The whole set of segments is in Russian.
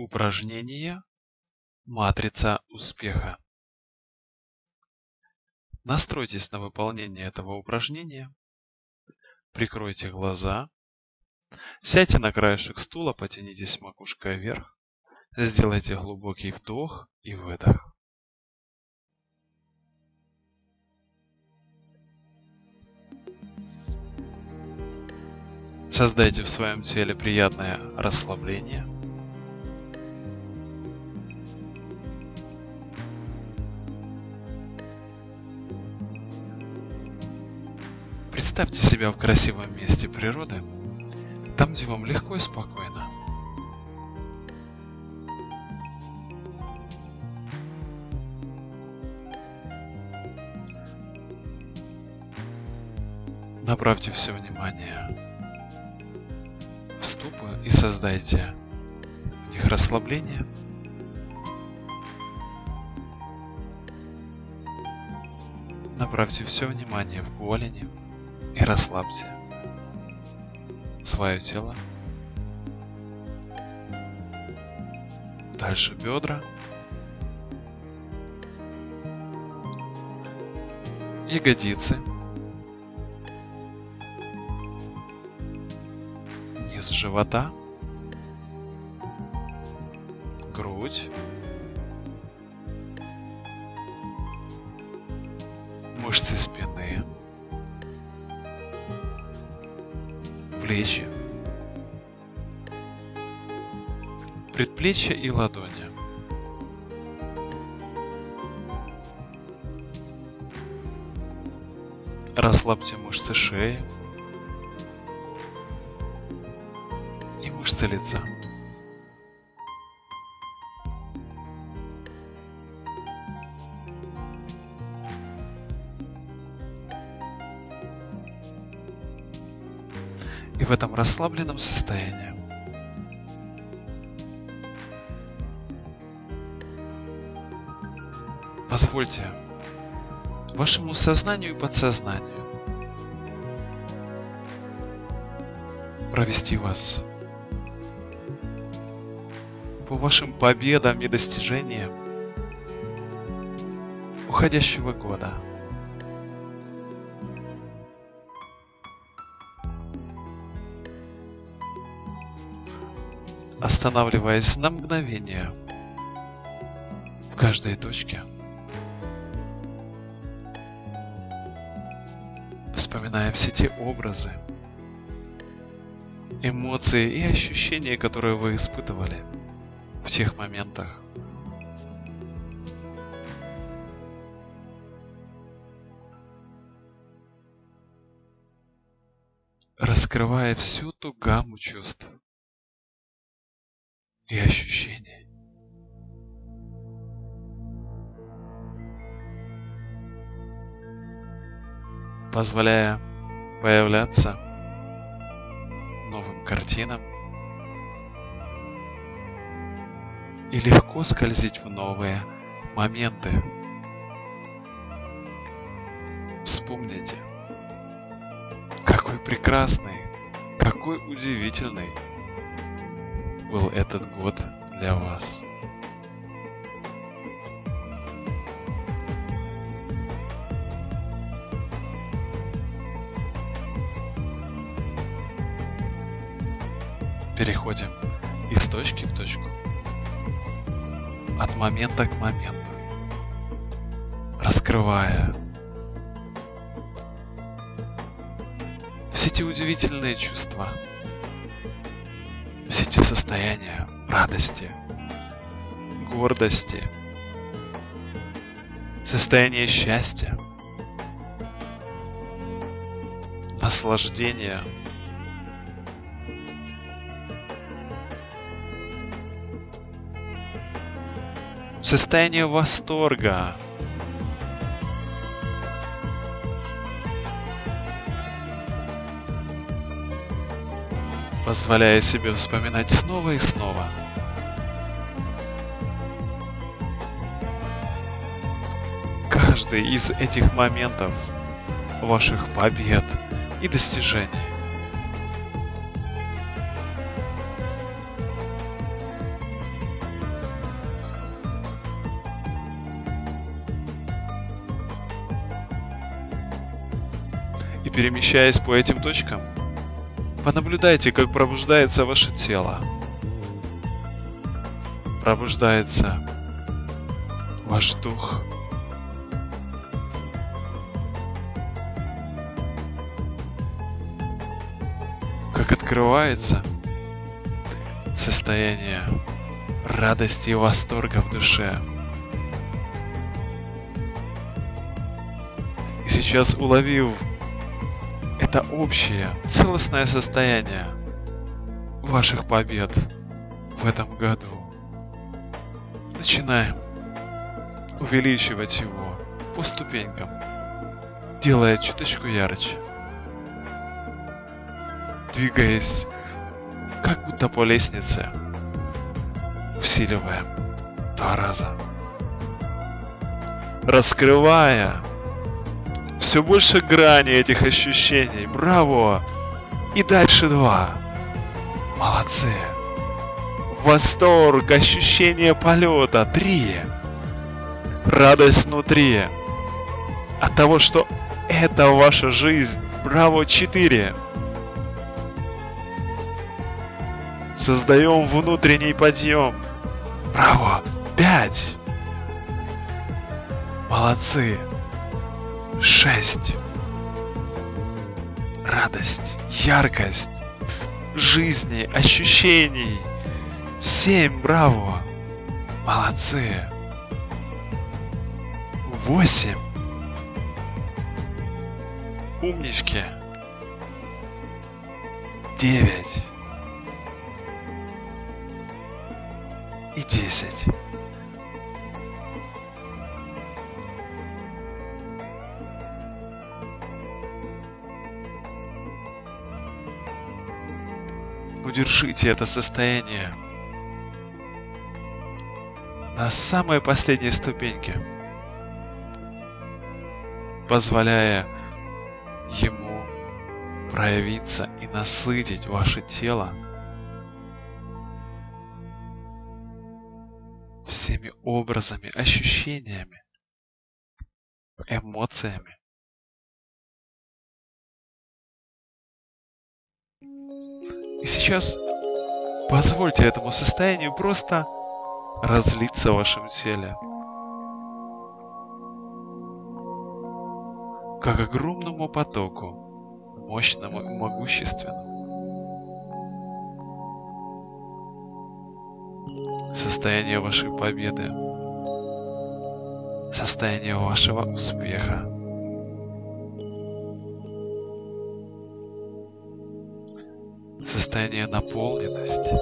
Упражнение «Матрица успеха». Настройтесь на выполнение этого упражнения. Прикройте глаза. Сядьте на краешек стула, потянитесь макушкой вверх. Сделайте глубокий вдох и выдох. Создайте в своем теле приятное расслабление. Представьте себя в красивом месте природы, там, где вам легко и спокойно. Направьте все внимание в ступы и создайте в них расслабление. Направьте все внимание в голени и расслабьте свое тело. Дальше бедра. Ягодицы. низ живота, грудь, мышцы спины, плечи, предплечья и ладони. Расслабьте мышцы шеи, мышцы лица. И в этом расслабленном состоянии позвольте вашему сознанию и подсознанию провести вас по вашим победам и достижениям уходящего года. Останавливаясь на мгновение в каждой точке, вспоминая все те образы, эмоции и ощущения, которые вы испытывали – в тех моментах. Раскрывая всю ту гамму чувств и ощущений. Позволяя появляться новым картинам, и легко скользить в новые моменты. Вспомните, какой прекрасный, какой удивительный был этот год для вас. Переходим из точки в точку. От момента к моменту, раскрывая все эти удивительные чувства, эти состояния радости, гордости, состояние счастья, наслаждения – состояние восторга. позволяя себе вспоминать снова и снова. Каждый из этих моментов – ваших побед и достижений. И перемещаясь по этим точкам – понаблюдайте, как пробуждается ваше тело. Пробуждается ваш дух. Как открывается состояние радости и восторга в душе. И сейчас уловив это общее, целостное состояние ваших побед в этом году, начинаем увеличивать его по ступенькам, делая чуточку ярче, двигаясь как будто по лестнице, усиливаем два раза, раскрывая все больше грани этих ощущений. Браво! И дальше два. Молодцы. Восторг, ощущение полета. Три. Радость внутри. От того, что это ваша жизнь. Браво, четыре. Создаем внутренний подъем. Браво, пять. Молодцы. Шесть. Радость, яркость, жизни, ощущений. Семь, браво. Молодцы. Восемь. Умнички. Девять. И десять. Удержите это состояние на самой последней ступеньке, позволяя ему проявиться и насытить ваше тело всеми образами, ощущениями, эмоциями. И сейчас позвольте этому состоянию просто разлиться в вашем теле. Как огромному потоку, мощному и могущественному. Состояние вашей победы. Состояние вашего успеха. Состояние наполненности.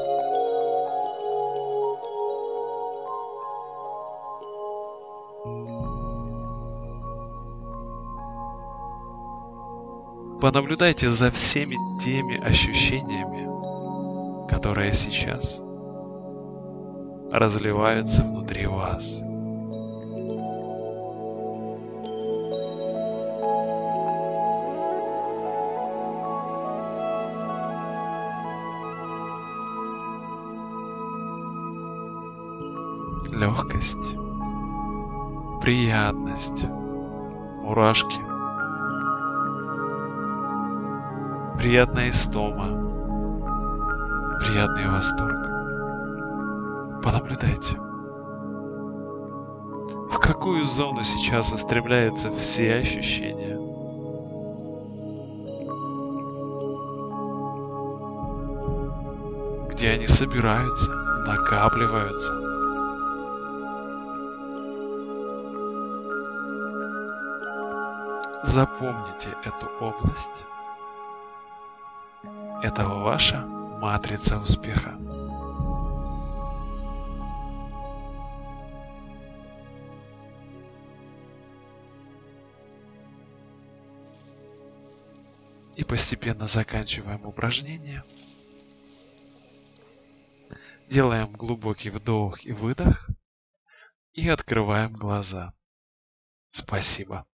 Понаблюдайте за всеми теми ощущениями, которые сейчас разливаются внутри вас. Легкость, приятность, мурашки, приятная истома, приятный восторг. Понаблюдайте, в какую зону сейчас устремляются все ощущения. Где они собираются, накапливаются – Запомните эту область. Это ваша матрица успеха. И постепенно заканчиваем упражнение. Делаем глубокий вдох и выдох. И открываем глаза. Спасибо.